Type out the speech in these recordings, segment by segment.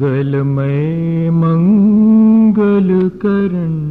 गल मय मङ्ग गल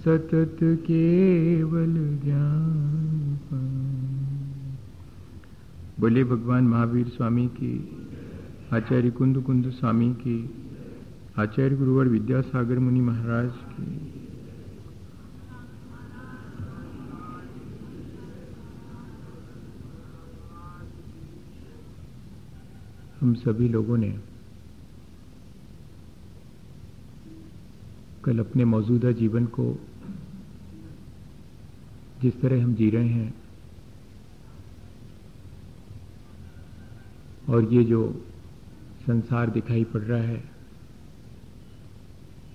सतत केवल ज्ञान। बोले भगवान महावीर स्वामी की, आचार्य कुंद कुंद स्वामी की, आचार्य गुरुवर विद्यासागर मुनि महाराज की। हम सभी लोगों ने कल अपने मौजूदा जीवन को जिस तरह हम जी रहे हैं। और ये जो संसार दिखाई पड़ रहा है,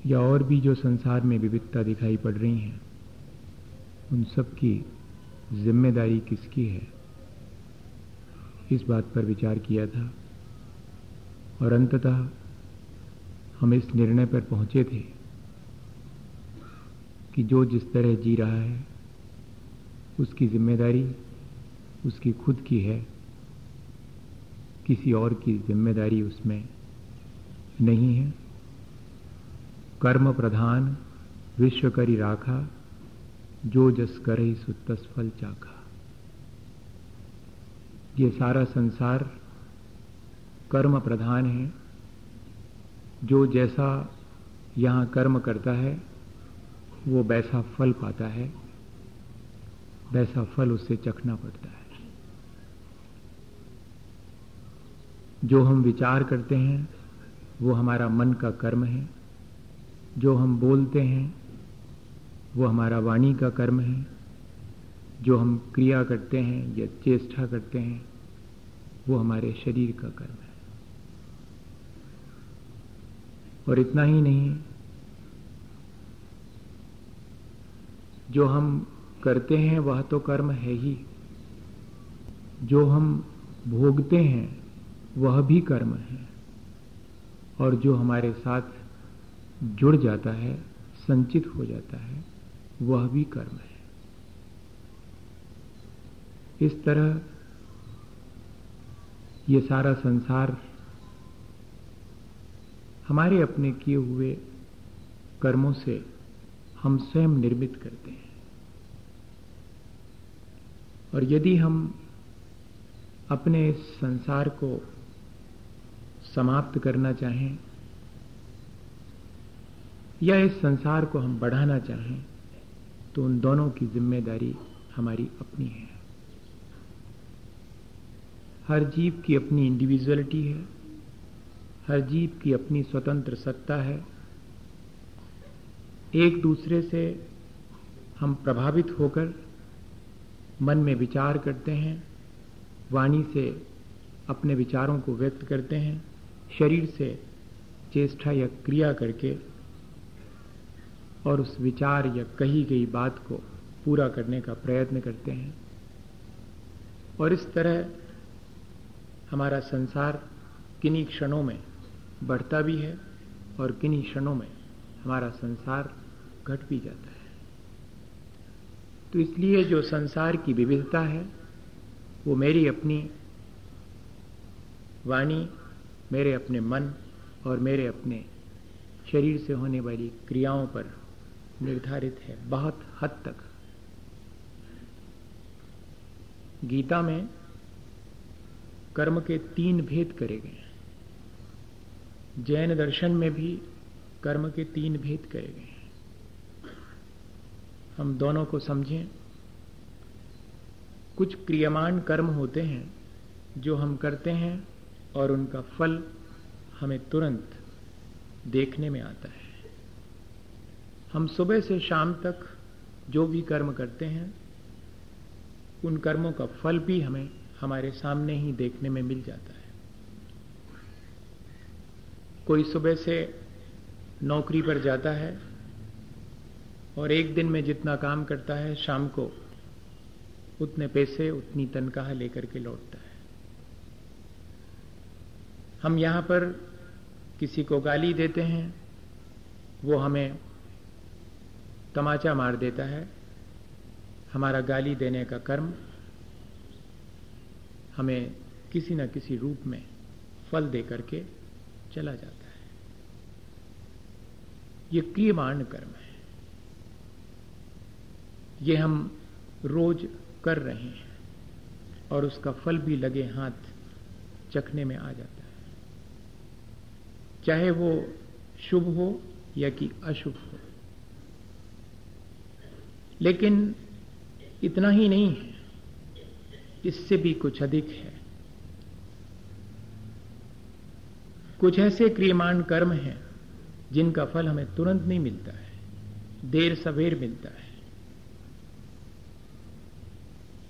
या और भी जो संसार में विविधता दिखाई पड़ रही हैं, उन सब की ज़िम्मेदारी किसकी है? इस बात पर विचार किया था। और अंततः हम इस निर्णय पर पहुँचे थे कि जो जिस तरह जी रहा है उसकी ज़िम्मेदारी उसकी खुद की है। किसी और की ज़िम्मेदारी उसमें नहीं है। कर्म प्रधान विश्व करी राखा, जो जस करे सुतस फल चाखा। ये सारा संसार कर्म प्रधान है। जो जैसा यहाँ कर्म करता है, वो वैसा फल पाता है। वैसा फल उससे चखना पड़ता है। जो हम विचार करते हैं, वो हमारा मन का कर्म है। जो हम बोलते हैं, वो हमारा वाणी का कर्म है। जो हम क्रिया करते हैं या चेष्टा करते हैं, वो हमारे शरीर का कर्म है। और इतना ही नहीं, जो हम करते हैं, वह तो कर्म है ही। जो हम भोगते हैं, वह भी कर्म है। और जो हमारे साथ जुड़ जाता है, संचित हो जाता है, वह भी कर्म है। इस तरह ये सारा संसार हमारे अपने किए हुए कर्मों से हम स्वयं निर्मित करते हैं। और यदि हम अपने संसार को समाप्त करना चाहें, या इस संसार को हम बढ़ाना चाहें तो उन दोनों की ज़िम्मेदारी हमारी अपनी है। हर जीव की अपनी इंडिविजुअलिटी है, हर जीव की अपनी स्वतंत्र सत्ता है। एक दूसरे से हम प्रभावित होकर मन में विचार करते हैं, वाणी से अपने विचारों को व्यक्त करते हैं, शरीर से चेष्टा या क्रिया करके और उस विचार या कही गई बात को पूरा करने का प्रयत्न करते हैं। और इस तरह हमारा संसार किन्हीं क्षणों में बढ़ता भी है और किन्हीं क्षणों में हमारा संसार घट भी जाता है। तो इसलिए जो संसार की विविधता है, वो मेरी अपनी वाणी, मेरे अपने मन और मेरे अपने शरीर से होने वाली क्रियाओं पर निर्धारित है। बहुत हद तक। गीता में कर्म के तीन भेद करे गए जैन दर्शन में भी कर्म के तीन भेद करे गए हम दोनों को समझें। कुछ क्रियमान कर्म होते हैं, जो हम करते हैं और उनका फल हमें तुरंत देखने में आता है। हम सुबह से शाम तक जो भी कर्म करते हैं, उन कर्मों का फल भी हमें हमारे सामने ही देखने में मिल जाता है। कोई सुबह से नौकरी पर जाता है और एक दिन में जितना काम करता है, शाम को उतने पैसे, उतनी तनख्वाह लेकर के लौटता है। हम यहाँ पर किसी को गाली देते हैं, वो हमें तमाचा मार देता है। हमारा गाली देने का कर्म हमें किसी न किसी रूप में फल दे करके चला जाता है। ये क्रियमाण कर्म है। ये हम रोज कर रहे हैं और उसका फल भी लगे हाथ चखने में आ जाता है। चाहे वो शुभ हो या कि अशुभ हो। लेकिन इतना ही नहीं है। इससे भी कुछ अधिक है। कुछ ऐसे क्रियमान कर्म हैं जिनका फल हमें तुरंत नहीं मिलता है। देर सवेर मिलता है।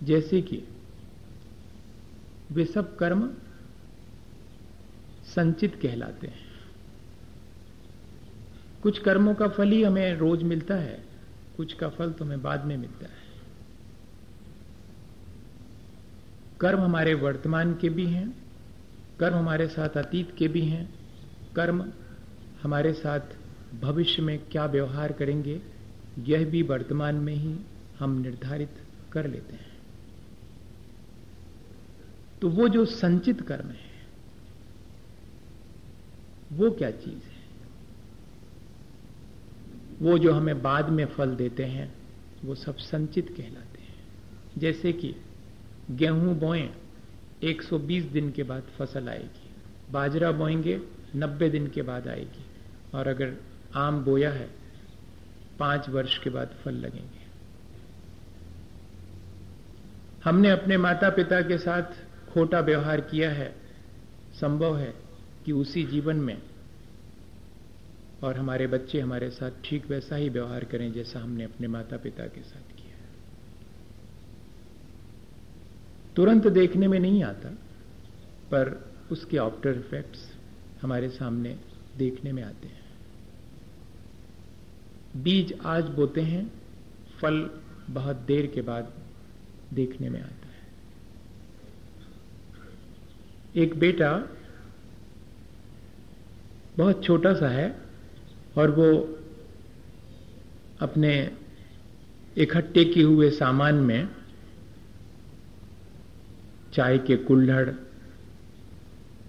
जैसे कि वे सब कर्म संचित कहलाते हैं। कुछ कर्मों का फल ही हमें रोज मिलता है, कुछ का फल तो हमें बाद में मिलता है। कर्म हमारे वर्तमान के भी हैं, कर्म हमारे साथ अतीत के भी हैं, कर्म हमारे साथ भविष्य में क्या व्यवहार करेंगे, यह भी वर्तमान में ही हम निर्धारित कर लेते हैं। तो वो जो संचित कर्म है, वो क्या चीज़ है? वो जो हमें बाद में फल देते हैं, वो सब संचित कहलाते हैं। जैसे कि गेहूँ बोएँ 120 दिन के बाद फ़सल आएगी। बाजरा बोएँगे 90 दिन के बाद आएगी। और अगर आम बोया है, पाँच वर्ष के बाद फल लगेंगे। हमने अपने माता पिता के साथ खोटा व्यवहार किया है, संभव है कि उसी जीवन में और हमारे बच्चे हमारे साथ ठीक वैसा ही व्यवहार करें जैसा हमने अपने माता पिता के साथ किया है। तुरंत देखने में नहीं आता, पर उसके आफ्टर इफेक्ट्स हमारे सामने देखने में आते हैं। बीज आज बोते हैं, फल बहुत देर के बाद देखने में आते है। एक बेटा बहुत छोटा सा है और वो अपने इकट्ठे किए हुए सामान में चाय के कुल्हड़,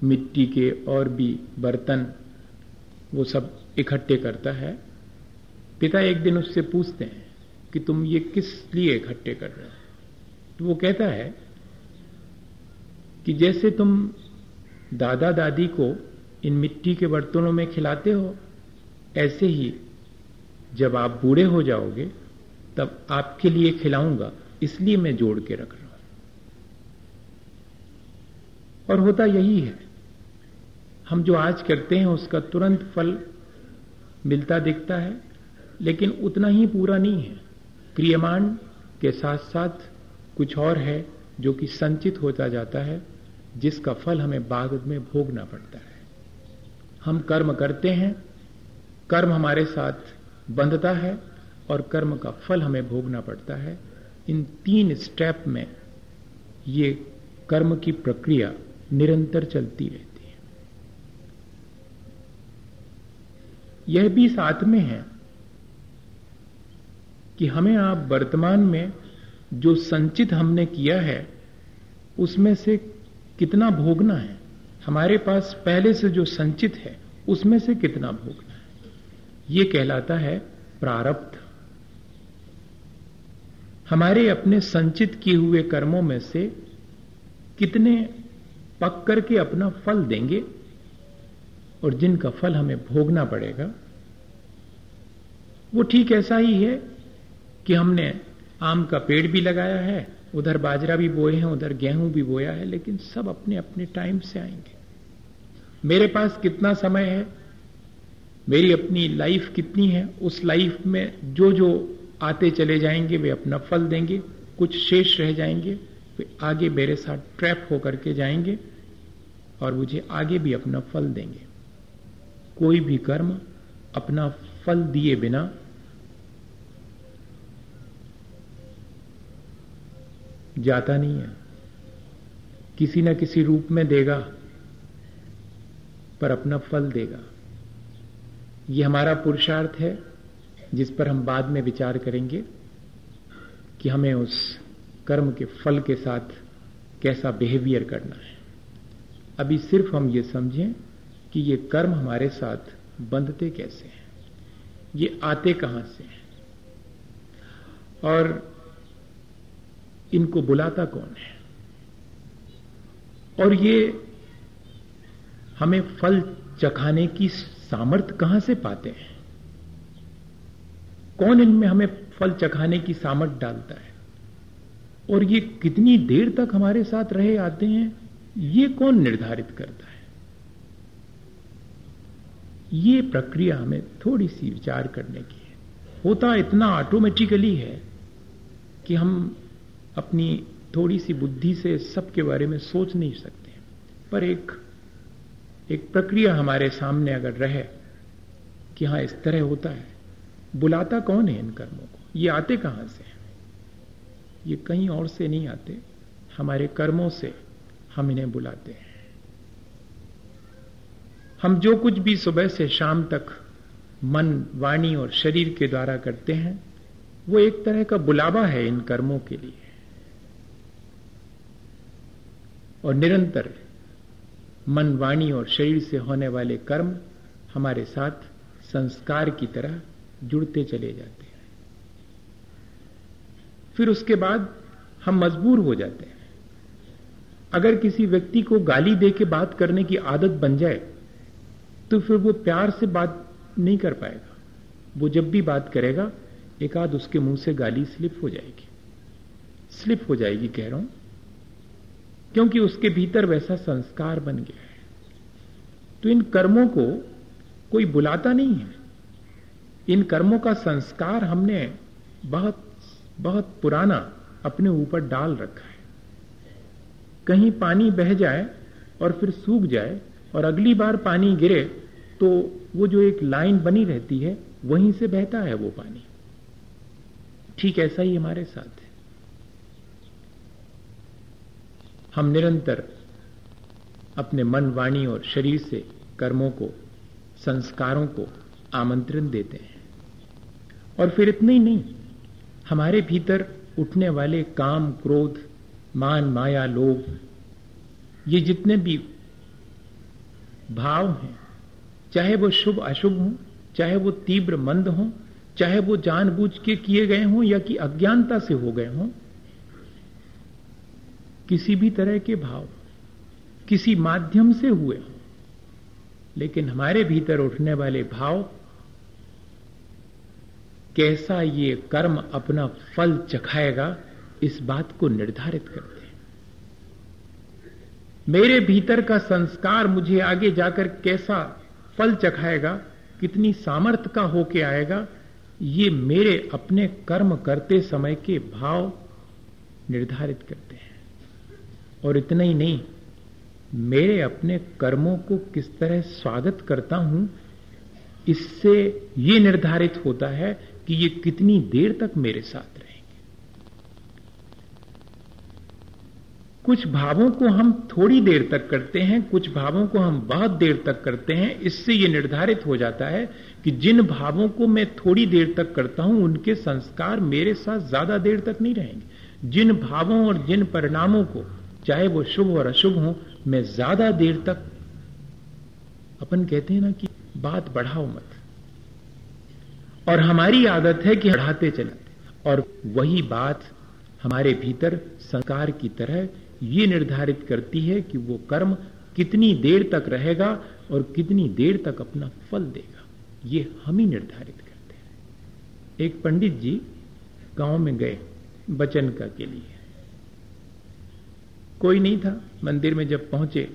मिट्टी के और भी बर्तन, वो सब इकट्ठे करता है। पिता एक दिन उससे पूछते हैं कि तुम ये किस लिए इकट्ठे कर रहे हो? तो वो कहता है कि जैसे तुम दादा दादी को इन मिट्टी के बर्तनों में खिलाते हो, ऐसे ही जब आप बूढ़े हो जाओगे, तब आपके लिए खिलाऊँगा, इसलिए मैं जोड़ के रख रहा हूँ। और होता यही है, हम जो आज करते हैं, उसका तुरंत फल मिलता दिखता है, लेकिन उतना ही पूरा नहीं है। क्रियमान के साथ साथ कुछ और है, जो कि संचित होता जाता है। जिसका फल हमें बाद में भोगना पड़ता है। हम कर्म करते हैं, कर्म हमारे साथ बंधता है और कर्म का फल हमें भोगना पड़ता है। इन तीन स्टेप में ये कर्म की प्रक्रिया निरंतर चलती रहती है। यह भी साथ में है कि हमें आप वर्तमान में जो संचित हमने किया है, उसमें से कितना भोगना है? हमारे पास पहले से जो संचित है, उसमें से कितना भोगना है? ये कहलाता है प्रारब्ध। हमारे अपने संचित किए हुए कर्मों में से कितने पक करके अपना फल देंगे और जिनका फल हमें भोगना पड़ेगा, वो ठीक ऐसा ही है कि हमने आम का पेड़ भी लगाया है उधर बाजरा भी बोए हैं, उधर गेहूँ भी बोया है, लेकिन सब अपने अपने टाइम से आएँगे। मेरे पास कितना समय है? मेरी अपनी लाइफ कितनी है? उस लाइफ में जो जो आते चले जाएँगे, वे अपना फल देंगे, कुछ शेष रह जाएँगे, वे आगे मेरे साथ ट्रैप होकर के जाएँगे और मुझे आगे भी अपना फल देंगे। कोई भी कर्म अपना फल दिए बिना जाता नहीं है। किसी न किसी रूप में देगा, पर अपना फल देगा। ये हमारा पुरुषार्थ है, जिस पर हम बाद में विचार करेंगे कि हमें उस कर्म के फल के साथ कैसा बिहेवियर करना है। अभी सिर्फ़ हम ये समझें कि ये कर्म हमारे साथ बंधते कैसे हैं। ये आते कहाँ से हैं? और इनको बुलाता कौन है? और ये हमें फल चखाने की सामर्थ कहाँ से पाते हैं? कौन इनमें हमें फल चखाने की सामर्थ डालता है? और ये कितनी देर तक हमारे साथ रहे आते हैं, ये कौन निर्धारित करता है? ये प्रक्रिया हमें थोड़ी सी विचार करने की है। होता इतना ऑटोमेटिकली है कि हम अपनी थोड़ी सी बुद्धि से सबके बारे में सोच नहीं सकते। पर एक एक प्रक्रिया हमारे सामने अगर रहे कि हाँ, इस तरह होता है, बुलाता कौन है इन कर्मों को? ये आते कहाँ से? हैं ये कहीं और से नहीं आते। हमारे कर्मों से हम इन्हें बुलाते हैं। हम जो कुछ भी सुबह से शाम तक मन, वाणी और शरीर के द्वारा करते हैं, वो एक तरह का बुलावा है इन कर्मों के लिए। और निरंतर मन वाणी और शरीर से होने वाले कर्म हमारे साथ संस्कार की तरह जुड़ते चले जाते हैं। फिर उसके बाद हम मजबूर हो जाते हैं। अगर किसी व्यक्ति को गाली दे के बात करने की आदत बन जाए तो फिर वो प्यार से बात नहीं कर पाएगा। वो जब भी बात करेगा, एक आध उसके मुँह से गाली स्लिप हो जाएगी। स्लिप हो जाएगी, कह रहा हूँ। क्योंकि उसके भीतर वैसा संस्कार बन गया है। तो इन कर्मों को कोई बुलाता नहीं है। इन कर्मों का संस्कार हमने बहुत बहुत पुराना अपने ऊपर डाल रखा है। कहीं पानी बह जाए और फिर सूख जाए और अगली बार पानी गिरे तो वो जो एक लाइन बनी रहती है, वहीं से बहता है वो पानी। ठीक ऐसा ही हमारे साथ है। हम निरंतर अपने मन, वाणी और शरीर से कर्मों को, संस्कारों को आमंत्रण देते हैं। और फिर इतना ही नहीं, हमारे भीतर उठने वाले काम, क्रोध, मान, माया, लोभ, ये जितने भी भाव हैं, चाहे वो शुभ, अशुभ हो, चाहे वो तीव्र, मंद हो, चाहे वो जानबूझ के किए गए हों या कि अज्ञानता से हो गए हों किसी भी तरह के भाव, किसी माध्यम से हुए लेकिन हमारे भीतर उठने वाले भाव, कैसा ये कर्म अपना फल चखाएगा, इस बात को निर्धारित करते हैं। मेरे भीतर का संस्कार मुझे आगे जाकर कैसा फल चखाएगा, कितनी सामर्थ्य का होके आएगा, ये मेरे अपने कर्म करते समय के भाव निर्धारित करते और इतना ही नहीं, मेरे अपने कर्मों को किस तरह स्वागत करता हूँ, इससे ये निर्धारित होता है कि ये कितनी देर तक मेरे साथ रहेंगे। कुछ भावों को हम थोड़ी देर तक करते हैं, कुछ भावों को हम बहुत देर तक करते हैं, इससे ये निर्धारित हो जाता है कि जिन भावों को मैं थोड़ी देर तक करता हूँ, उनके संस्कार मेरे साथ ज़्यादा देर तक नहीं रहेंगे। जिन भावों और जिन परिणामों को चाहे वो शुभ और अशुभ हो, मैं ज़्यादा देर तक अपन कहते हैं ना कि बात बढ़ाओ मत। और हमारी आदत है कि बढ़ाते चलाते और वही बात हमारे भीतर संस्कार की तरह ये निर्धारित करती है कि वो कर्म कितनी देर तक रहेगा और कितनी देर तक अपना फल देगा। ये हम ही निर्धारित करते हैं। एक पंडित जी गाँव में गए बचन का के लिए। कोई नहीं था। मंदिर में जब पहुँचे,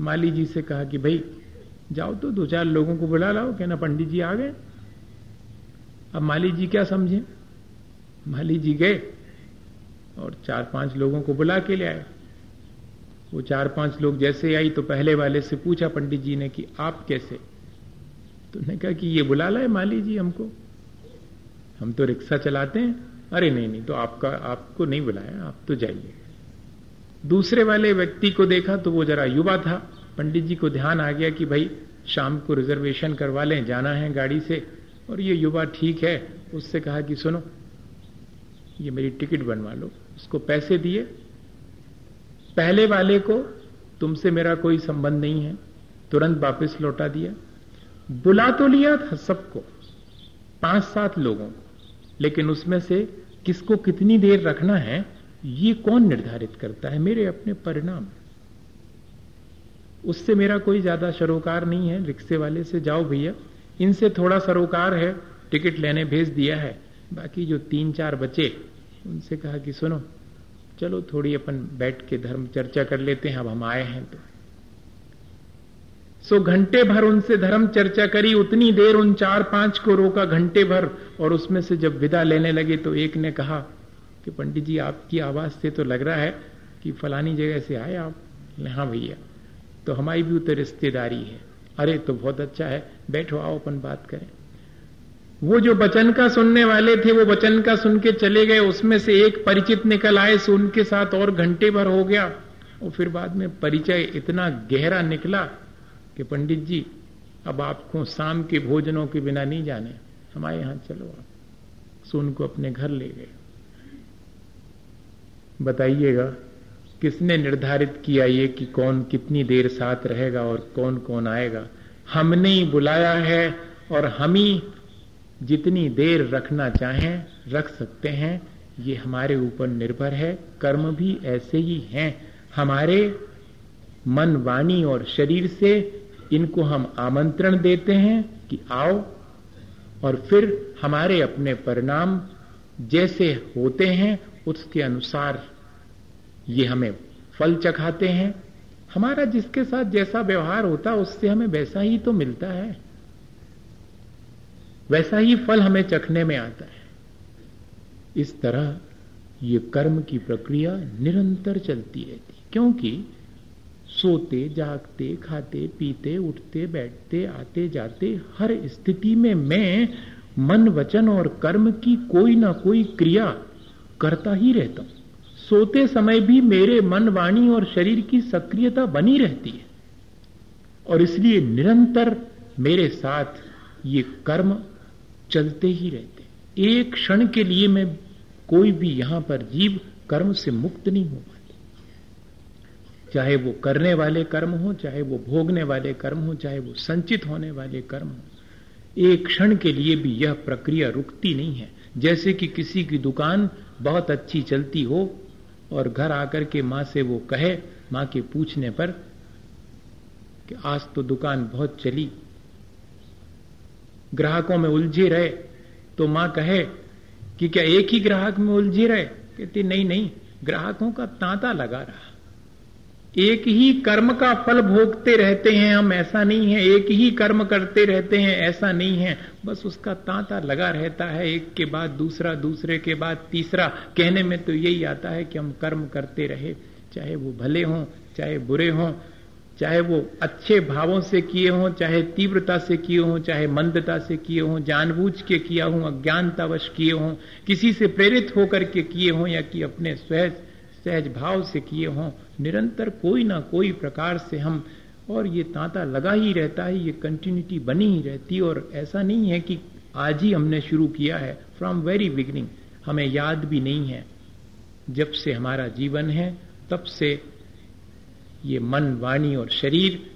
माली जी से कहा कि भाई, जाओ तो दो चार लोगों को बुला लाओ, कहना, पंडित जी आ गए। अब माली जी क्या समझे? माली जी गए और चार पाँच लोगों को बुला के ले आए। वो चार पाँच लोग जैसे आई तो पहले वाले से पूछा पंडित जी ने कि आप कैसे? तो ने कहा कि ये बुला लाए माली जी हमको। हम तो रिक्शा चलाते हैं। अरे नहीं नहीं तो आपका, आपको नहीं बुलाया, आप तो जाइए। दूसरे वाले व्यक्ति को देखा तो वो जरा युवा था। पंडित जी को ध्यान आ गया कि भाई, शाम को रिजर्वेशन करवा लें, जाना है गाड़ी से। और ये युवा ठीक है, उससे कहा कि सुनो, ये मेरी टिकट बनवा लो, उसको पैसे दिए। पहले वाले को, तुमसे मेरा कोई संबंध नहीं है, तुरंत वापस लौटा दिया। बुला तो लिया था सबको, पाँच सात लोगों को, लेकिन उसमें से किसको कितनी देर रखना है ये कौन निर्धारित करता है? मेरे अपने परिणाम। उससे मेरा कोई ज़्यादा सरोकार नहीं है, रिक्शे वाले से, जाओ भैया, इनसे थोड़ा सरोकार है, टिकट लेने भेज दिया है। बाकी जो तीन चार बचे, उनसे कहा कि, सुनो, चलो थोड़ी अपन बैठ के धर्म चर्चा कर लेते हैं, अब हम आए हैं तो। सो घंटे भर उनसे धर्म चर्चा करी, उतनी देर उन चार पाँच को रोका घंटे भर, और उसमें से जब विदा लेने लगे तो एक ने कहा कि पंडित जी, आपकी आवाज़ से तो लग रहा है कि फलानी जगह से आए आप। हाँ भैया तो हमारी भी तो रिश्तेदारी है। अरे तो बहुत अच्छा है। बैठो, आओ, अपन बात करें। वो जो बचन का सुनने वाले थे, वो वचन का सुन के चले गए। उसमें से एक परिचित निकल आए, सो उनके साथ और घंटे भर हो गया। और फिर बाद में परिचय इतना गहरा निकला कि पंडित जी, अब आपको शाम के भोजनों के बिना नहीं जाने। हमारे यहाँ चलो आप। सो उनको अपने घर ले गए। बताइएगा, किसने निर्धारित किया ये कि कौन कितनी देर साथ रहेगा और कौन कौन आएगा? हमने ही बुलाया है और हम ही जितनी देर रखना चाहें, रख सकते हैं। ये हमारे ऊपर निर्भर है। कर्म भी ऐसे ही हैं। हमारे मन, वाणी और शरीर से इनको हम आमंत्रण देते हैं कि आओ और फिर हमारे अपने परिणाम जैसे होते हैं उसके अनुसार ये हमें फल चखाते हैं। हमारा जिसके साथ जैसा व्यवहार होता, उससे हमें वैसा ही तो मिलता है। वैसा ही फल हमें चखने में आता है। इस तरह ये कर्म की प्रक्रिया निरंतर चलती रहती, क्योंकि सोते, जागते, खाते, पीते, उठते, बैठते, आते, जाते, हर स्थिति में मैं मन, वचन और कर्म की कोई ना कोई क्रिया करता ही रहता हूँ। सोते समय भी मेरे मन वाणी और शरीर की सक्रियता बनी रहती है। और इसलिए निरंतर मेरे साथ ये कर्म चलते ही रहते एक क्षण के लिए मैं कोई भी यहाँ पर जीव कर्म से मुक्त नहीं हो पाती। चाहे वो करने वाले कर्म हो, चाहे वो भोगने वाले कर्म हो, चाहे वो संचित होने वाले कर्म हो, एक क्षण के लिए भी यह प्रक्रिया रुकती नहीं है। जैसे कि किसी की दुकान बहुत अच्छी चलती हो और घर आकर के माँ से वो कहे, माँ के पूछने पर कि आज तो दुकान बहुत चली। ग्राहकों में उलझे रहे तो माँ कहे कि क्या एक ही ग्राहक में उलझे रहे? कहती, नहीं नहीं, ग्राहकों का तांता लगा रहा। एक ही कर्म का फल भोगते रहते हैं हम, ऐसा नहीं है। एक ही कर्म करते रहते हैं, ऐसा नहीं है। बस उसका तांता लगा रहता है, एक के बाद दूसरा, दूसरे के बाद तीसरा। कहने में तो यही आता है कि हम कर्म करते रहे, चाहे वो भले हों, चाहे बुरे हों, चाहे वो अच्छे भावों से किए हों, चाहे तीव्रता से किए हों, चाहे मंदता से किए हों, जानबूझ के किया हूँ, अज्ञानतावश किए हों, किसी से प्रेरित होकर के किए हों, या कि अपने सहज सहज भाव से किए हों निरंतर कोई ना कोई प्रकार से हम, और ये तांता लगा ही रहता है, ये कंटिन्यूटी बनी ही रहती और ऐसा नहीं है कि आज ही हमने शुरू किया है फ्रॉम वेरी बिगिनिंग हमें याद भी नहीं है। जब से हमारा जीवन है, तब से ये मन, वाणी और शरीर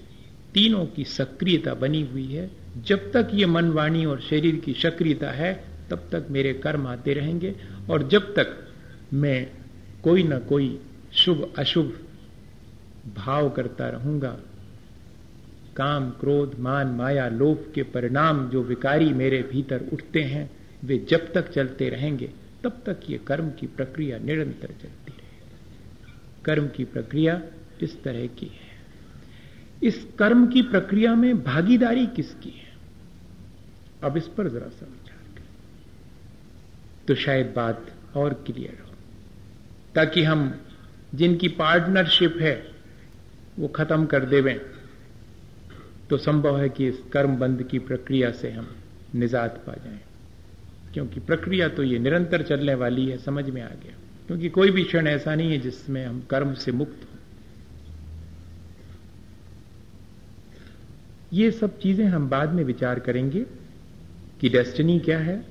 तीनों की सक्रियता बनी हुई है। जब तक ये मन, वाणी और शरीर की सक्रियता है, तब तक मेरे कर्म आते रहेंगे, और जब तक मैं कोई ना कोई शुभ, अशुभ भाव करता रहूँगा। काम, क्रोध, मान, माया, लोभ के परिणाम जो विकारी मेरे भीतर उठते हैं, वे जब तक चलते रहेंगे, तब तक ये कर्म की प्रक्रिया निरंतर चलती रहेगी। कर्म की प्रक्रिया इस तरह की है। इस कर्म की प्रक्रिया में भागीदारी किसकी है? अब इस पर जरा सा विचार करें। तो शायद बात और क्लियर हो। ताकि हम जिनकी पार्टनरशिप है वो खत्म कर देवें तो संभव है कि इस कर्म बंद की प्रक्रिया से हम निजात पा जाएँ। क्योंकि प्रक्रिया तो ये निरंतर चलने वाली है, समझ में आ गया। क्योंकि कोई भी क्षण ऐसा नहीं है जिसमें हम कर्म से मुक्त हो। ये सब चीज़ें हम बाद में विचार करेंगे कि डेस्टिनी क्या है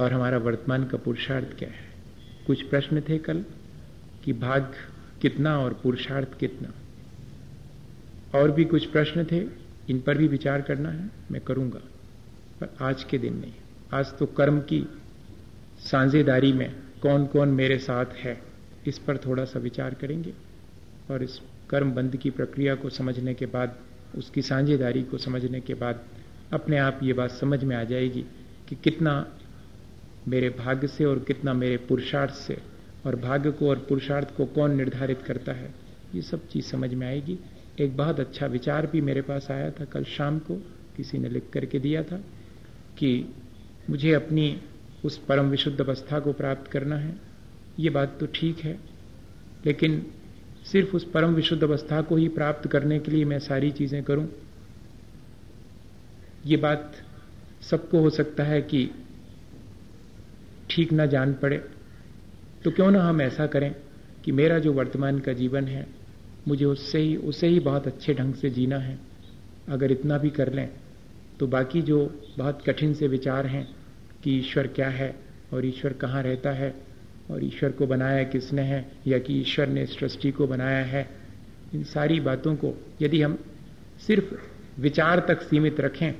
और हमारा वर्तमान का पुरुषार्थ क्या है। कुछ प्रश्न थे कल कि भाग कितना और पुरुषार्थ कितना। और भी कुछ प्रश्न थे, इन पर भी विचार करना है, मैं करूँगा। पर आज के दिन नहीं। आज तो कर्म की साझेदारी में कौन कौन मेरे साथ है, इस पर थोड़ा सा विचार करेंगे। और इस कर्म बंद की प्रक्रिया को समझने के बाद, उसकी साझेदारी को समझने के बाद, अपने आप ये बात समझ में आ जाएगी कि कितना मेरे भाग्य से और कितना मेरे पुरुषार्थ से, और भाग्य को और पुरुषार्थ को कौन निर्धारित करता है, ये सब चीज़ समझ में आएगी। एक बहुत अच्छा विचार भी मेरे पास आया था कल शाम को, किसी ने लिख करके दिया था कि मुझे अपनी उस परम विशुद्ध अवस्था को प्राप्त करना है। ये बात तो ठीक है, लेकिन सिर्फ़ उस परम विशुद्ध अवस्था को ही प्राप्त करने के लिए मैं सारी चीज़ें करूँ। ये बात सबको हो सकता है कि ठीक ना जान पड़े। तो क्यों ना हम ऐसा करें कि मेरा जो वर्तमान का जीवन है मुझे उससे ही, उसे ही बहुत अच्छे ढंग से जीना है। अगर इतना भी कर लें तो बाकी जो बहुत कठिन से विचार हैं कि ईश्वर क्या है और ईश्वर कहाँ रहता है और ईश्वर को बनाया किसने है या कि ईश्वर ने सृष्टि को बनाया है, इन सारी बातों को यदि हम सिर्फ़ विचार तक सीमित रखें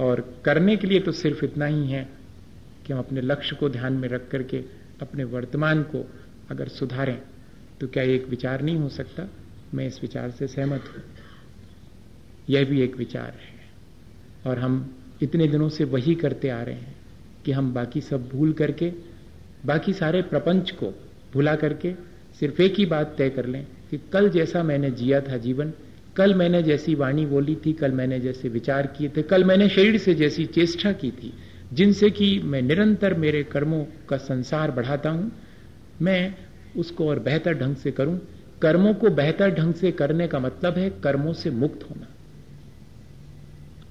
और करने के लिए तो सिर्फ़ इतना ही है कि हम अपने लक्ष्य को ध्यान में रख करके अपने वर्तमान को अगर सुधारें तो क्या एक विचार नहीं हो सकता? मैं इस विचार से सहमत हूँ। यह भी एक विचार है। और हम इतने दिनों से वही करते आ रहे हैं कि हम बाकी सब भूल करके, बाकी सारे प्रपंच को भुला करके सिर्फ़ एक ही बात तय कर लें कि कल जैसा मैंने जिया था जीवन, कल मैंने जैसी वाणी बोली थी, कल मैंने जैसे विचार किए थे, कल मैंने शरीर से जैसी चेष्टा की थी, जिनसे कि मैं निरंतर मेरे कर्मों का संसार बढ़ाता हूँ, मैं उसको और बेहतर ढंग से करूँ कर्मों को बेहतर ढंग से करने का मतलब है कर्मों से मुक्त होना।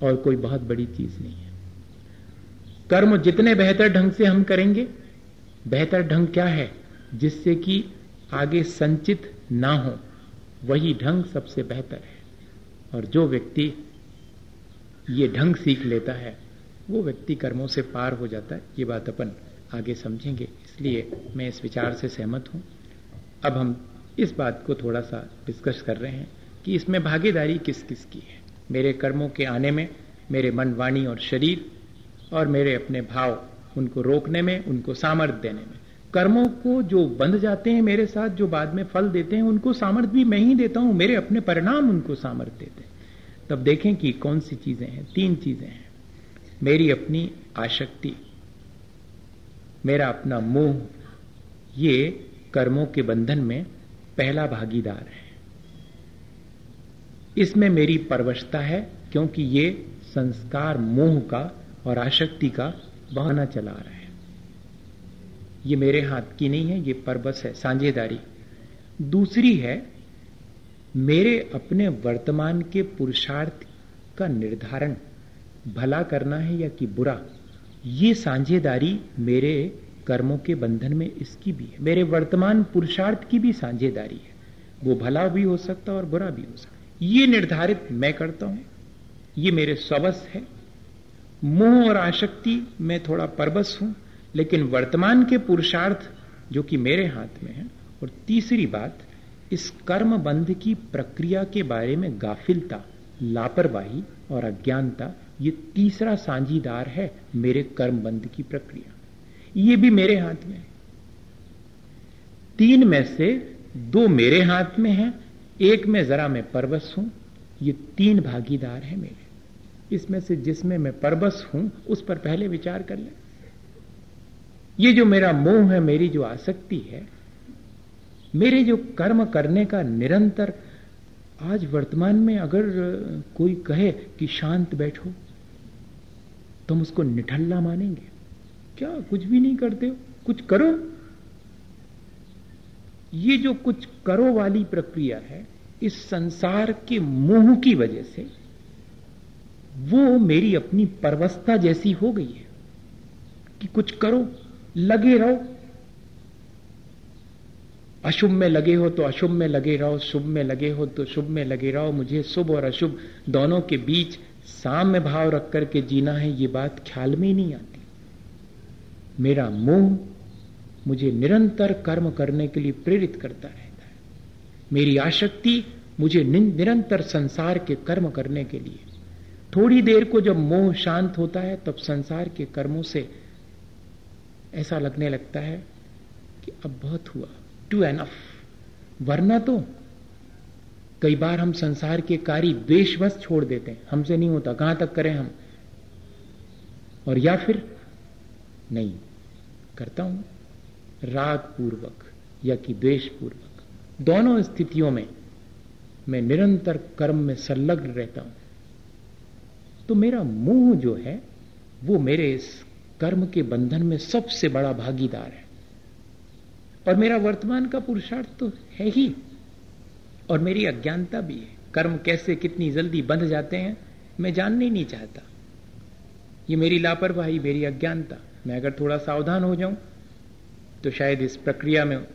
और कोई बहुत बड़ी चीज़ नहीं है। कर्म जितने बेहतर ढंग से हम करेंगे, बेहतर ढंग क्या है? जिससे कि आगे संचित ना हो, वही ढंग सबसे बेहतर है। और जो व्यक्ति ये ढंग सीख लेता है, वो व्यक्ति कर्मों से पार हो जाता है। ये बात अपन आगे समझेंगे। इसलिए मैं इस विचार से सहमत हूँ। अब हम इस बात को थोड़ा सा डिस्कस कर रहे हैं कि इसमें भागीदारी किस किस की है। मेरे कर्मों के आने में, मेरे मन वाणी और शरीर, और मेरे अपने भाव, उनको रोकने में, उनको सामर्थ्य देने में। कर्मों को जो बंध जाते हैं मेरे साथ, जो बाद में फल देते हैं, उनको सामर्थ्य भी मैं ही देता हूँ, मेरे अपने परिणाम उनको सामर्थ्य देते हैं। तब देखें कि कौन सी चीज़ें हैं, तीन चीज़ें हैं। मेरी अपनी आशक्ति, मेरा अपना मोह, ये कर्मों के बंधन में पहला भागीदार है। इसमें मेरी परवशता है क्योंकि ये संस्कार मोह का और आशक्ति का बहाना चला रहा है। ये मेरे हाथ की नहीं है, ये परबस है, साझेदारी। दूसरी है, मेरे अपने वर्तमान के पुरुषार्थ का निर्धारण, भला करना है या कि बुरा, ये साझेदारी मेरे कर्मों के बंधन में इसकी भी है। मेरे वर्तमान पुरुषार्थ की भी साझेदारी है। वो भला भी हो सकता है और बुरा भी हो सकता ये निर्धारित मैं करता हूँ। ये मेरे स्वस है। मोह और आशक्ति में थोड़ा परबस हूँ, लेकिन वर्तमान के पुरुषार्थ जो कि मेरे हाथ में है, और तीसरी बात, इस कर्म बंध की प्रक्रिया के बारे में गाफिलता, लापरवाही और अज्ञानता, ये तीसरा साझीदार है मेरे कर्म बंध की प्रक्रिया। ये भी मेरे हाथ में तीन में से दो मेरे हाथ में है, एक में जरा मैं परवश हूँ। ये तीन भागीदार हैं मेरे। इसमें से जिसमें मैं परबस हूँ, उस पर पहले विचार कर ले। ये जो मेरा मोह है, मेरी जो आसक्ति है, मेरे जो कर्म करने का निरंतर, आज वर्तमान में अगर कोई कहे कि शांत बैठो, तुम उसको निठल्ला मानेंगे। क्या कुछ भी नहीं करते हो? कुछ करो। ये जो कुछ करो वाली प्रक्रिया है, इस संसार के मोह की वजह से, वो मेरी अपनी परवस्था जैसी हो गई है कि कुछ करो, लगे रहो। अशुभ में लगे हो तो अशुभ में लगे रहो, शुभ में लगे हो तो शुभ में लगे रहो। मुझे शुभ और अशुभ दोनों के बीच साम्य भाव रख करके जीना है, ये बात ख्याल में ही नहीं आती। मेरा मोह मुझे निरंतर कर्म करने के लिए प्रेरित करता रहता है। मेरी आशक्ति मुझे निरंतर संसार के कर्म करने के लिए। थोड़ी देर को जब मोह शांत होता है, तब संसार के कर्मों से ऐसा लगने लगता है कि अब बहुत हुआ। टू एनफ वरना तो कई बार हम संसार के कार्य द्वेशवश छोड़ देते हैं। हमसे नहीं होता। कहाँ तक करें हम? और या फिर नहीं, करता हूँ। राग पूर्वक या कि द्वेश पूर्वक दोनों स्थितियों में मैं निरंतर कर्म में संलग्न रहता हूँ। तो मेरा मुँह जो है, वो मेरे इस कर्म के बंधन में सबसे बड़ा भागीदार है। और मेरा वर्तमान का पुरुषार्थ तो है ही। और मेरी अज्ञानता भी है। कर्म कैसे कितनी जल्दी बंध जाते हैं, मैं जानने नहीं चाहता। ये मेरी लापरवाही, मेरी अज्ञानता। मैं अगर थोड़ा सावधान हो जाऊँ तो शायद इस प्रक्रिया में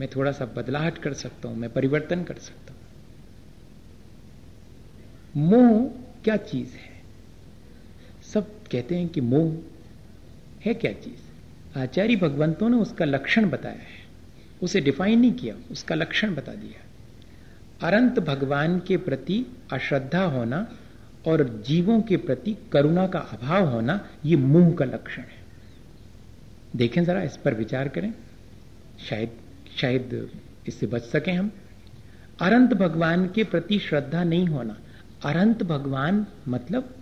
मैं थोड़ा सा बदलाहट कर सकता हूँ, मैं परिवर्तन कर सकता हूँ। मोह क्या चीज़ है? सब कहते हैं कि मोह है क्या चीज़? आचार्य भगवंतों ने उसका लक्षण बताया है। उसे डिफाइन नहीं किया, उसका लक्षण बता दिया। अनंत भगवान के प्रति अश्रद्धा होना और जीवों के प्रति करुणा का अभाव होना यह मुँह का लक्षण है। देखें जरा, इस पर विचार करें। शायद शायद इससे बच सके हम। अनंत भगवान के प्रति श्रद्धा नहीं होना। अनंत भगवान मतलब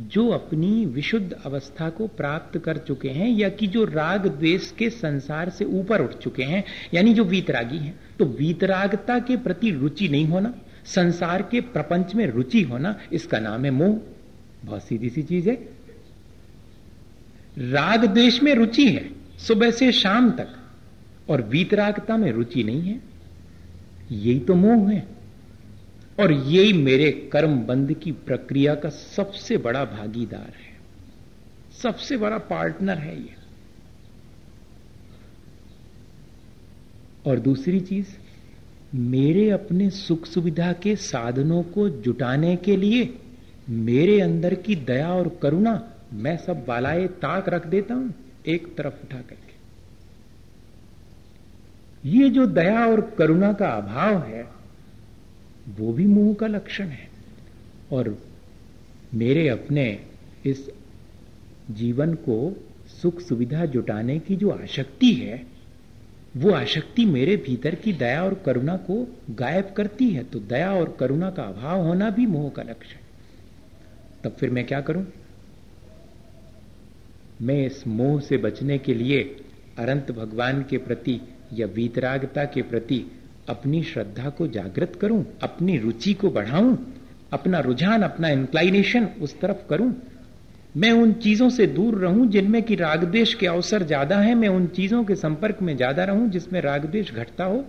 जो अपनी विशुद्ध अवस्था को प्राप्त कर चुके हैं या कि जो राग द्वेष के संसार से ऊपर उठ चुके हैं, यानी जो वीतरागी हैं। तो वीतरागता के प्रति रुचि नहीं होना। संसार के प्रपंच में रुचि होना इसका नाम है मोह। बहुत सीधी सी चीज़ है। राग देश में रुचि है, सुबह से शाम तक, और वीतरागता में रुचि नहीं है। यही तो मोह है। और यही मेरे कर्म बंद की प्रक्रिया का सबसे बड़ा भागीदार है। सबसे बड़ा पार्टनर है ये। और दूसरी चीज़ मेरे अपने सुख सुविधा के साधनों को जुटाने के लिए मेरे अंदर की दया और करुणा मैं सब बालाए ताक रख देता हूँ, एक तरफ़ उठा करके। ये जो दया और करुणा का अभाव है, वो भी मोह का लक्षण है। और मेरे अपने इस जीवन को सुख सुविधा जुटाने की जो आशक्ति है वो आशक्ति मेरे भीतर की दया और करुणा को गायब करती है तो दया और करुणा का अभाव होना भी मोह का लक्ष्य है तब फिर मैं क्या करूँ? मैं इस मोह से बचने के लिए अनंत भगवान के प्रति या वीतरागता के प्रति अपनी श्रद्धा को जागृत करूँ? अपनी रुचि को बढ़ाऊं? अपना रुझान, अपना इंक्लाइनेशन उस तरफ़ करूँ? मैं उन चीज़ों से दूर रहूँ जिनमें कि रागदेश के अवसर ज़्यादा है। मैं उन चीज़ों के संपर्क में ज़्यादा रहूँ जिसमें रागदेश घटता हो,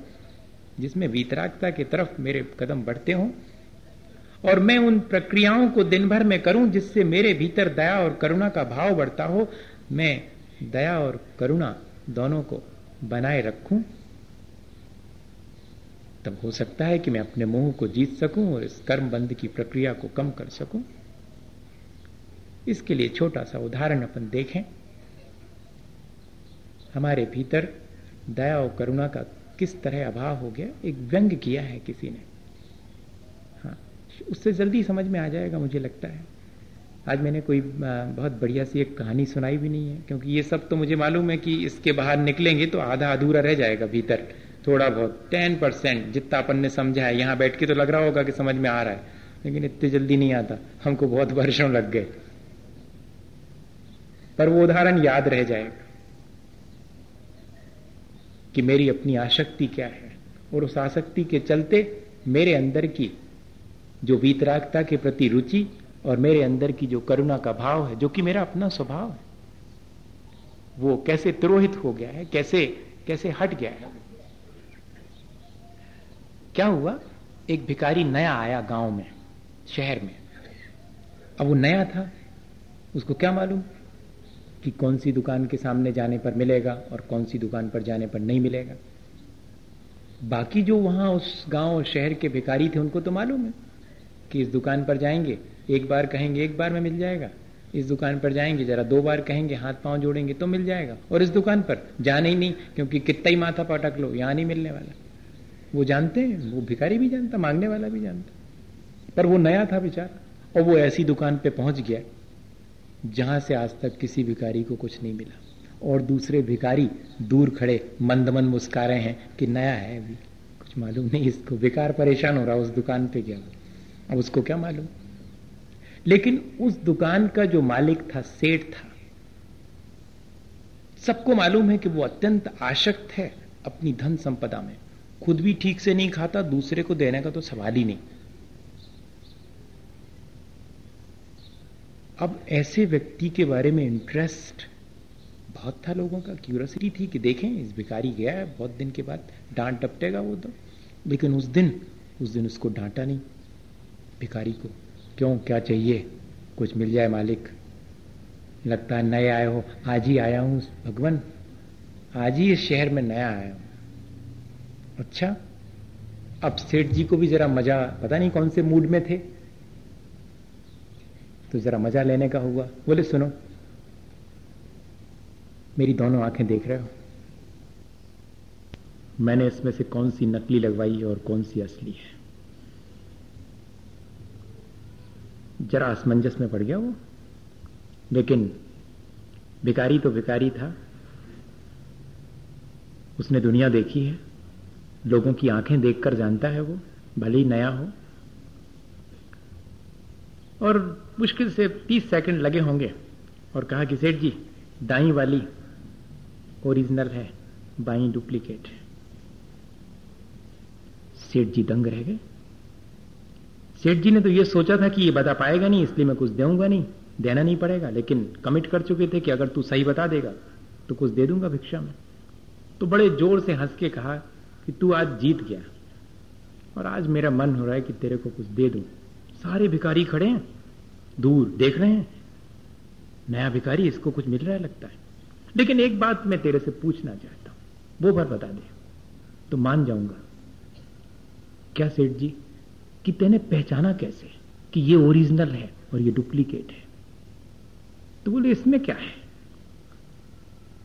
जिसमें वीतरागता की तरफ़ मेरे कदम बढ़ते हों। और मैं उन प्रक्रियाओं को दिन भर में करूँ जिससे मेरे भीतर दया और करुणा का भाव बढ़ता हो। मैं दया और करुणा दोनों को बनाए रखूँ। तब हो सकता है कि मैं अपने मोह को जीत सकूँ और इस कर्म बंद की प्रक्रिया को कम कर सकूँ। इसके लिए छोटा सा उदाहरण अपन देखें। हमारे भीतर दया और करुणा का किस तरह अभाव हो गया, एक व्यंग किया है किसी ने। हाँ उससे जल्दी समझ में आ जाएगा, मुझे लगता है। आज मैंने कोई बहुत बढ़िया सी एक कहानी सुनाई भी नहीं है, क्योंकि ये सब तो मुझे मालूम है कि इसके बाहर निकलेंगे तो आधा अधूरा रह जाएगा भीतर, थोड़ा बहुत। टेन परसेंट जितना अपन ने समझा है, यहाँ बैठ के तो लग रहा होगा कि समझ में आ रहा है, लेकिन इतनी जल्दी नहीं आता। हमको बहुत वर्षों लग गए। पर वो उदाहरण याद रह जाएगा कि मेरी अपनी आसक्ति क्या है और उस आसक्ति के चलते मेरे अंदर की जो वीतरागता के प्रति रुचि और मेरे अंदर की जो करुणा का भाव है, जो कि मेरा अपना स्वभाव है, वो कैसे तिरोहित हो गया है, कैसे कैसे हट गया है। क्या हुआ? एक भिकारी नया आया गाँव में, शहर में। अब वो नया था, उसको क्या मालूम? कि कौन सी दुकान के सामने जाने पर मिलेगा और कौन सी दुकान पर जाने पर नहीं मिलेगा। बाकी जो वहाँ उस गाँव और शहर के भिकारी थे, उनको तो मालूम है कि इस दुकान पर जाएँगे, एक बार कहेंगे, एक बार में मिल जाएगा। इस दुकान पर जाएँगे, जरा दो बार कहेंगे, हाथ पाँव जोड़ेंगे तो मिल जाएगा। और इस दुकान पर जाने ही नहीं, क्योंकि कितना ही माथा पटक लो, यहाँ नहीं मिलने वाला। वो जानते हैं, वो भिखारी भी जानता, मांगने वाला भी जानता। पर वो नया था बेचारा और वो ऐसी दुकान पे पहुँच गया। जहाँ से आज तक किसी भिखारी को कुछ नहीं मिला। और दूसरे भिखारी दूर खड़े मंद मंद मुस्का रहे हैं कि नया है अभी। कुछ मालूम नहीं इसको। बेकार परेशान हो रहा उस दुकान पे गया। अब उसको क्या मालूम? लेकिन उस दुकान का जो मालिक था, सेठ था, सबको मालूम है कि वो अत्यंत आशक्त है अपनी धन संपदा में। खुद भी ठीक से नहीं खाता, दूसरे को देने का तो सवाल ही नहीं। अब ऐसे व्यक्ति के बारे में इंटरेस्ट बहुत था लोगों का क्यूरसिटी थी कि देखें, इस भिकारी गया है, बहुत दिन के बाद डांट टपटेगा वो तो। लेकिन उस दिन उस दिन उसको डांटा नहीं। भिकारी को, क्यों, क्या चाहिए? कुछ मिल जाए मालिक? लगता है नए आए हो। आज ही आया हूँ, भगवान। आज ही इस शहर में नया आया हूँ। अच्छा अब सेठ जी को भी जरा मज़ा, पता नहीं कौन से मूड में थे। तो जरा मज़ा लेने का हुआ। बोले, सुनो, मेरी दोनों आँखें देख रहे हो। मैंने इसमें से कौन सी नकली लगवाई है और कौन सी असली है? जरा असमंजस में पड़ गया वो। लेकिन भिकारी तो भिकारी था। उसने दुनिया देखी है। लोगों की आँखें देखकर जानता है वो, भले ही नया हो। और मुश्किल से तीस सेकंड लगे होंगे। और कहा कि सेठ जी, दाई वाली ओरिजिनल है, बाई डुप्लीकेट है। सेठ जी दंग रह गए। सेठ जी ने तो ये सोचा था कि ये बता पाएगा नहीं, इसलिए मैं कुछ दूँगा नहीं, देना नहीं पड़ेगा, लेकिन कमिट कर चुके थे कि अगर तू सही बता देगा तो कुछ दे दूँगा भिक्षा में। तो बड़े ज़ोर से हंस के कहा कि तू आज जीत गया, और आज मेरा मन हो रहा है कि तेरे को कुछ दे दूँ। सारे भिकारी खड़े हैं, दूर देख रहे हैं। नया भिकारी इसको कुछ मिल रहा है, लगता है। लेकिन एक बात मैं तेरे से पूछना चाहता हूँ, वो भर बता दे। तो मान जाऊँगा। क्या सेठ जी, कि तेने पहचाना कैसे कि ये ओरिजिनल है और ये डुप्लीकेट है? तो बोले, इसमें क्या है?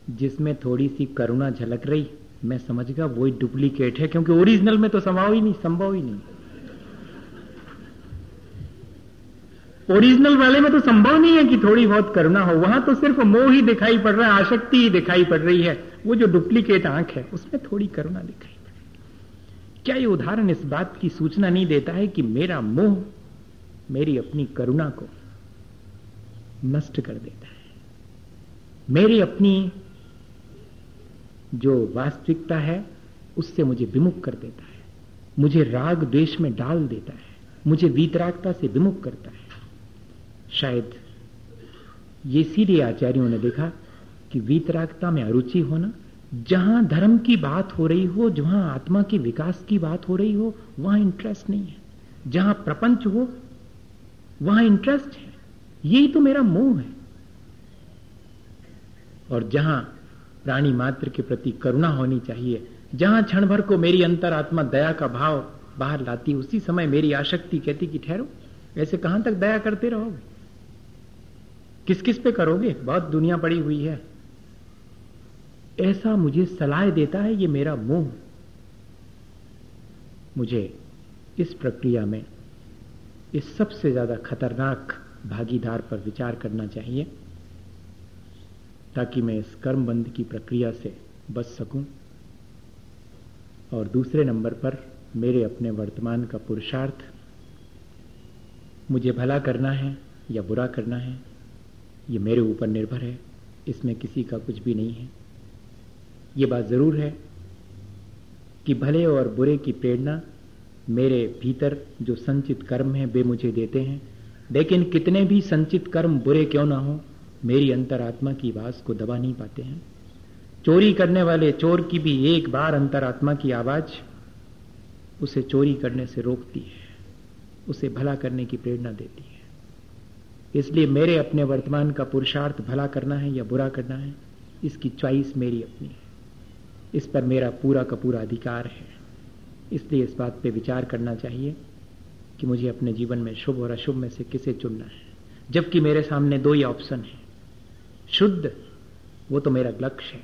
जिसमें थोड़ी सी करुणा झलक रही, मैं समझ गया, वही डुप्लीकेट है, क्योंकि ओरिजिनल में तो संभव ही नहीं, संभव ही नहीं। ओरिजिनल वाले में तो संभव नहीं है कि थोड़ी बहुत करुणा हो। वहाँ तो सिर्फ़ मोह ही दिखाई पड़ रहा है, आशक्ति ही दिखाई पड़ रही है। वो जो डुप्लीकेट आँख है, उसमें थोड़ी करुणा दिखाई पड़ रही क्या ये उदाहरण इस बात की सूचना नहीं देता है कि मेरा मोह मेरी अपनी करुणा को नष्ट कर देता है? मेरी अपनी जो वास्तविकता है, उससे मुझे विमुख कर देता है। मुझे राग देश में डाल देता है। मुझे वीतरागता से विमुख करता है। शायद ये सीधे आचार्यों ने देखा कि वीतरागता में अरुचि होना, जहाँ धर्म की बात हो रही हो, जहाँ आत्मा के विकास की बात हो रही हो, वहाँ इंटरेस्ट नहीं है। जहाँ प्रपंच हो, वहाँ इंटरेस्ट है। यही तो मेरा मोह है। और जहाँ प्राणी मात्र के प्रति करुणा होनी चाहिए, जहाँ क्षण भर को मेरी अंतरात्मा दया का भाव बाहर लाती उसी समय मेरी आशक्ति कहती कि ठहरो, ऐसे कहाँ तक दया करते रहोगे? किस किस पे करोगे? बहुत दुनिया पड़ी हुई है। ऐसा मुझे सलाह देता है, ये मेरा मोह। मुझे इस प्रक्रिया में इस सबसे ज़्यादा खतरनाक भागीदार पर विचार करना चाहिए, ताकि मैं इस कर्म बंद की प्रक्रिया से बच सकूँ। और दूसरे नंबर पर, मेरे अपने वर्तमान का पुरुषार्थ। मुझे भला करना है या बुरा करना है ये मेरे ऊपर निर्भर है, इसमें किसी का कुछ भी नहीं है। ये बात ज़रूर है कि भले और बुरे की प्रेरणा मेरे भीतर जो संचित कर्म है, वे मुझे देते हैं, लेकिन कितने भी संचित कर्म बुरे क्यों ना हो, मेरी अंतरात्मा की आवाज़ को दबा नहीं पाते हैं। चोरी करने वाले चोर की भी एक बार अंतरात्मा की आवाज़ उसे चोरी करने से रोकती है, उसे भला करने की प्रेरणा देती है। इसलिए मेरे अपने वर्तमान का पुरुषार्थ भला करना है या बुरा करना है, इसकी चॉइस मेरी अपनी है। इस पर मेरा पूरा का पूरा अधिकार है। इसलिए इस बात पे विचार करना चाहिए कि मुझे अपने जीवन में शुभ और अशुभ में से किसे चुनना है। जबकि मेरे सामने दो ही ऑप्शन है। शुद्ध, वो तो मेरा लक्ष्य है।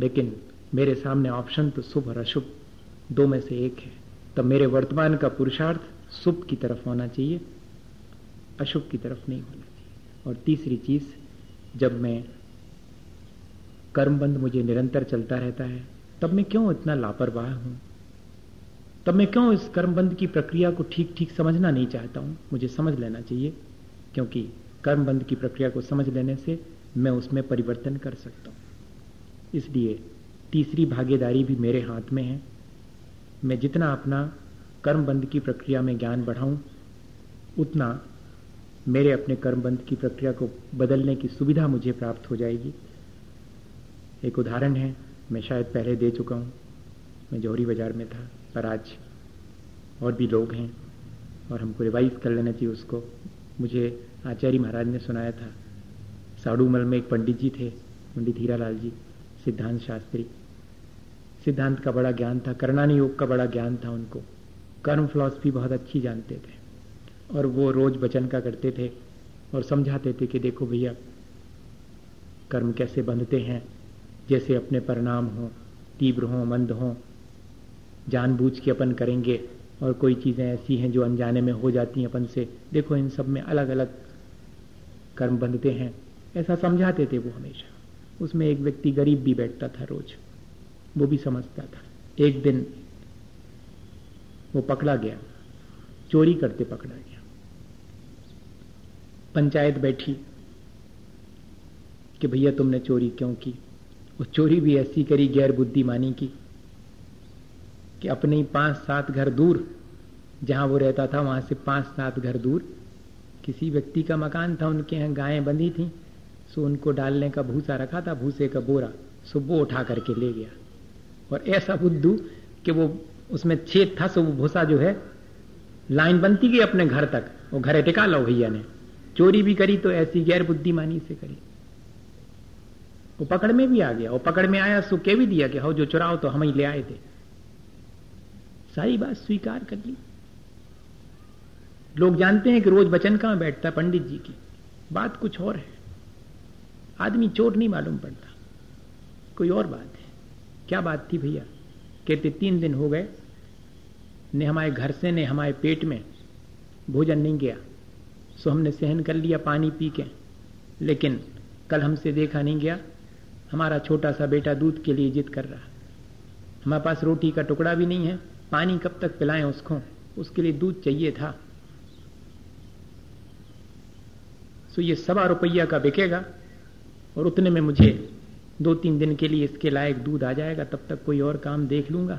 लेकिन मेरे सामने ऑप्शन तो शुभ और अशुभ दो में से एक है। तब मेरे वर्तमान का पुरुषार्थ शुभ की तरफ़ होना चाहिए। अशुभ की तरफ़ नहीं होना चाहिए और तीसरी चीज़, जब मैं कर्मबंध मुझे निरंतर चलता रहता है, तब मैं क्यों इतना लापरवाह हूँ? तब मैं क्यों इस कर्मबंध की प्रक्रिया को ठीक ठीक समझना नहीं चाहता हूँ? मुझे समझ लेना चाहिए, क्योंकि कर्मबंध की प्रक्रिया को समझ लेने से मैं उसमें परिवर्तन कर सकता हूँ। इसलिए तीसरी भागीदारी भी मेरे हाथ में है। मैं जितना अपना कर्मबंध की प्रक्रिया में ज्ञान बढ़ाऊं, उतना मेरे अपने कर्मबंध की प्रक्रिया को बदलने की सुविधा मुझे प्राप्त हो जाएगी। एक उदाहरण है, मैं शायद पहले दे चुका हूँ। मैं जौहरी बाज़ार में था, पर आज और भी लोग हैं और हमको रिवाइज कर लेना चाहिए उसको। मुझे आचार्य महाराज ने सुनाया था, साड़ूमल में एक पंडित जी थे, पंडित हीरालाल जी, सिद्धांत शास्त्री। सिद्धांत का बड़ा ज्ञान था, करणानी योग का बड़ा ज्ञान था उनको। कर्म फिलॉसफी बहुत अच्छी जानते थे। और वो रोज वचन का करते थे और समझाते थे कि देखो भैया, कर्म कैसे बंधते हैं? जैसे अपने परिणाम हो, तीव्र हो, मंद हो, जानबूझ के अपन करेंगे और कोई चीज़ें ऐसी हैं जो अनजाने में हो जाती हैं अपन से। देखो, इन सब में अलग अलग कर्म बंधते हैं। ऐसा समझाते थे वो हमेशा। उसमें एक व्यक्ति गरीब भी बैठता था रोज। वो भी समझता था। एक दिन वो पकड़ा गया। चोरी करते पकड़ा गया। पंचायत बैठी कि भैया तुमने चोरी क्यों की? वो चोरी भी ऐसी करी गैर बुद्धिमानी की कि अपने ही पाँच सात घर दूर, जहाँ वो रहता था, वहाँ से पाँच सात घर दूर, किसी व्यक्ति का मकान था, उनके यहाँ गायें बंधी थी, सो उनको डालने का भूसा रखा था, भूसे का बोरा, सो वो उठा करके ले गया। और ऐसा बुद्धू कि वो उसमें छेद था, सो वो भूसा जो है, लाइन बनती गई अपने घर तक, वो घरे टिका लो भैया ने। चोरी भी करी तो ऐसी गैर बुद्धिमानी से करी। वो पकड़ में भी आ गया, वो पकड़ में आया सो कह भी दिया कि हो जो चुराओ तो हम ही ले आए थे। सारी बात स्वीकार कर ली। लोग जानते हैं कि रोज बचन कहाँ बैठता पंडित जी की। बात कुछ और है। आदमी चोट नहीं मालूम पड़ता। कोई और बात है। क्या बात थी भैया? कहते, तीन दिन हो गए। ने हमारे घर से, ने हमारे पेट में भोजन नहीं गया। सो हमने सहन कर लिया, पानी पी के। लेकिन कल हमसे देखा नहीं गया। हमारा छोटा सा बेटा दूध के लिए जिद कर रहा। हमारे पास रोटी का टुकड़ा भी नहीं है। पानी कब तक पिलाएँ उसको? उसके लिए दूध चाहिए था। सो ये सवा रुपया का बिकेगा और उतने में मुझे दो तीन दिन के लिए इसके लायक दूध आ जाएगा। तब तक कोई और काम देख लूँगा।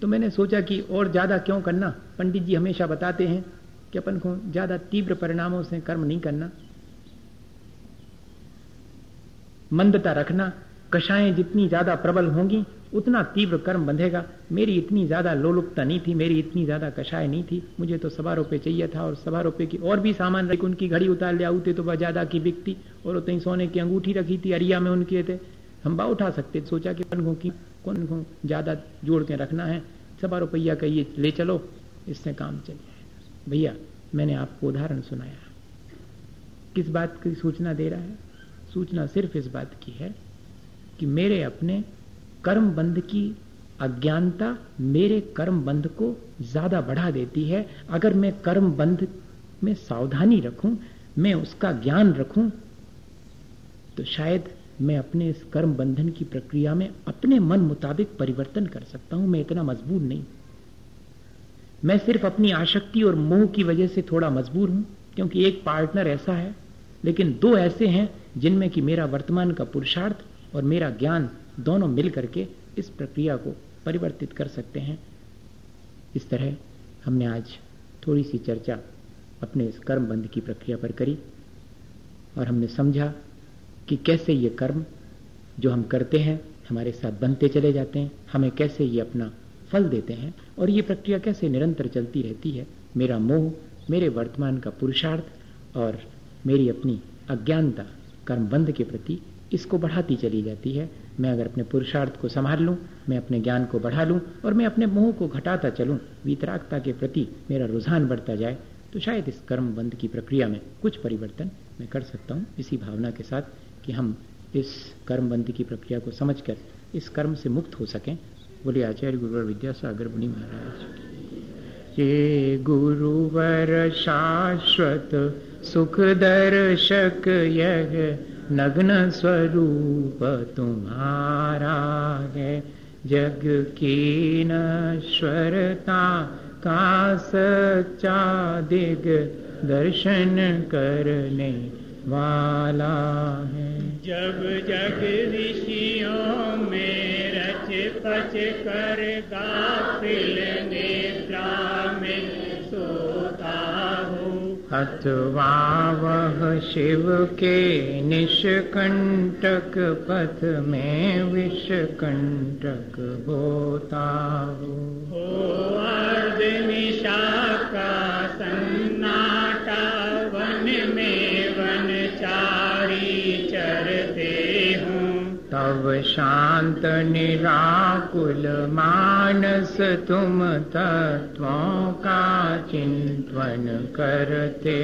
तो मैंने सोचा कि और ज़्यादा क्यों करना? पंडित जी हमेशा बताते हैं कि अपन को ज़्यादा तीव्र परिणामों से कर्म नहीं करना। मंदता रखना कषाएँ जितनी ज़्यादा प्रबल होंगी, उतना तीव्र कर्म बंधेगा। मेरी इतनी ज़्यादा लोलुपता नहीं थी, मेरी इतनी ज़्यादा कषाय नहीं थी। मुझे तो सवा रुपये चाहिए था और सवा रुपये की और भी सामान रखी, उनकी घड़ी उतार लिया उते तो वह ज़्यादा की बिकती, और उतनी सोने की अंगूठी रखी थी, अरिया में उनके थे। हम बा उठा सकते, सोचा कि कौन की कौन को ज़्यादा जोड़ के रखना है। सवा रुपया का ये ले चलो, इससे काम चल। भैया, मैंने आपको उदाहरण सुनाया। किस बात की सूचना दे रहा है? सूचना सिर्फ़ इस बात की है कि मेरे अपने कर्म बंध की अज्ञानता मेरे कर्म बंध को ज़्यादा बढ़ा देती है। अगर मैं कर्म बंध में सावधानी रखूँ, मैं उसका ज्ञान रखूँ तो शायद मैं अपने इस कर्म बंधन की प्रक्रिया में अपने मन मुताबिक परिवर्तन कर सकता हूँ। मैं इतना मजबूर नहीं। मैं सिर्फ़ अपनी आशक्ति और मोह की वजह से थोड़ा मजबूर हूँ, क्योंकि एक पार्टनर ऐसा है, लेकिन दो ऐसे हैं जिनमें कि मेरा वर्तमान का पुरुषार्थ और मेरा ज्ञान दोनों मिल करके इस प्रक्रिया को परिवर्तित कर सकते हैं। इस तरह हमने आज थोड़ी सी चर्चा अपने इस कर्म बंध की प्रक्रिया पर करी, और हमने समझा कि कैसे ये कर्म जो हम करते हैं, हमारे साथ बनते चले जाते हैं, हमें कैसे ये अपना फल देते हैं और ये प्रक्रिया कैसे निरंतर चलती रहती है? मेरा मोह, मेरे वर्तमान का पुरुषार्थ और मेरी अपनी अज्ञानता, कर्मबंध के प्रति इसको बढ़ाती चली जाती है। मैं अगर अपने पुरुषार्थ को संभाल लूँ, मैं अपने ज्ञान को बढ़ा लूँ और मैं अपने मोह को घटाता चलूँ, वितरागता के प्रति मेरा रुझान बढ़ता जाए तो शायद इस कर्मबंध की प्रक्रिया में कुछ परिवर्तन मैं कर सकता हूँ। इसी भावना के साथ कि हम इस कर्म बंदी की प्रक्रिया को समझकर इस कर्म से मुक्त हो सकें बोले, आचार्य गुरुवर विद्यासागर मुनि महाराज, ये गुरुवर शाश्वत सुख दर्शक यह नग्न स्वरूप तुम्हारा है। जग की नश्वरता का सच्चा दिग दर्शन करने वाला है। जब जग ऋषियों में पच कर गाफिल नेत्रा में सोता हो अथवा वह शिव के निष्कंटक पथ में विषकंटक होता हो अर्ध निशा का सन्नाटा वन में वनचारी चरते तब शांत निराकुल मानस तुम तत्वों का चिंतन करते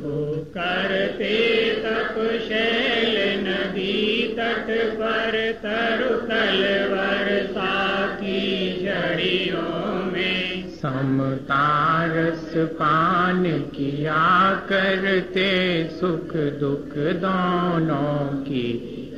हो। करते तप शैल नदी तट पर तरु तलवर की झड़ियों में समतारस पान किया करते सुख दुख दोनों की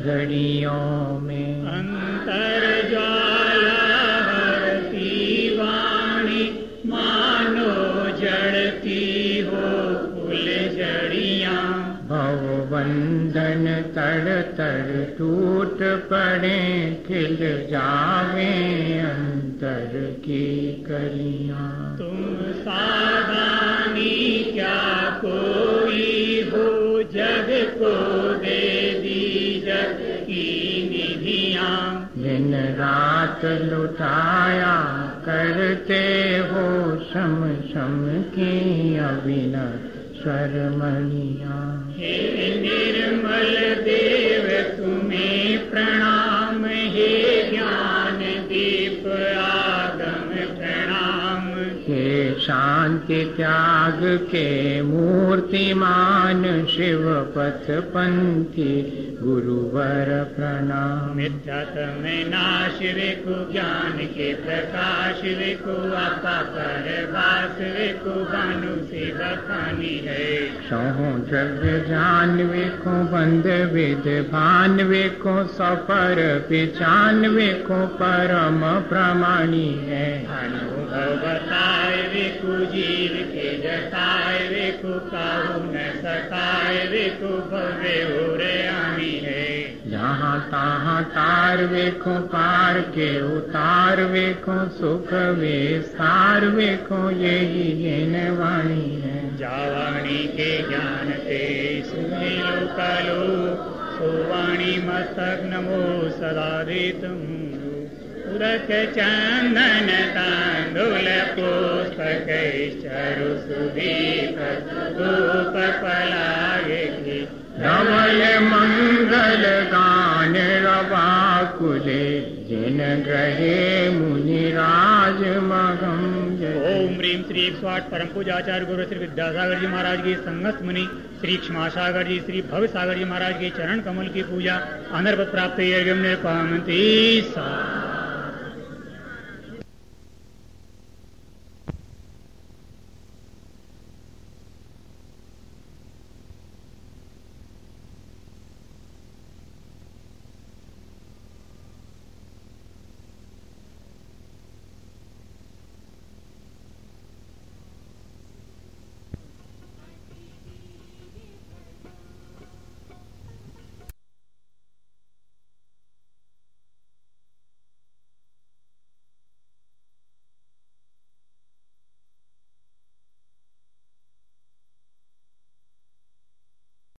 घड़ियों में। अंतर ज्वाला हरती वाणी मानो जड़ती हो फूल जड़ियां। भव बंधन तड़ तड़ टूट पड़े खिल जावे अंतर की कलियाँ तुम सावधानी क्या कोई हो? जग को दे दी जग की निधियाँ। दिन रात लुटाया करते हो शम शम की अविन स्वरमणिया हे शांति त्याग के मूर्तिमान शिव पथ पंथी गुरुवर प्रणाम। मिथ्यात्म नाश विकु ज्ञान के प्रकाश विकु आपा पर वास विकु भानु से बखानी है। सहो द्रव्य जान वेखो बंद विद भान वेखो सफ़र पिचान वेखो परम प्रमाणी है। अनुभव बताए विकु जीव के काहू न उरे आनी है जहाँ तहाँ तार वेखो पार के उतार वेखो सुख विस्तार वेखो यही जिन वाणी है। जावाणी के ज्ञान ते सुनिलो कलो सुवाणी मस्तक नमो सदा तुम उरक चंदन तांदुल पुस्तक चरु सुदीप धूप पलागे धवल मंगल गान रवा कुले जिन ग्रहे मुनि राज मगम ओम ह्रीम श्री स्वाट परम पूजाचार्य गुरु श्री विद्यासागर जी महाराज की संगत मुनि श्री क्षमा सागर जी श्री भव सागर जी महाराज के चरण कमल की पूजा अनर्पत प्राप्त यज्ञ पावंती सा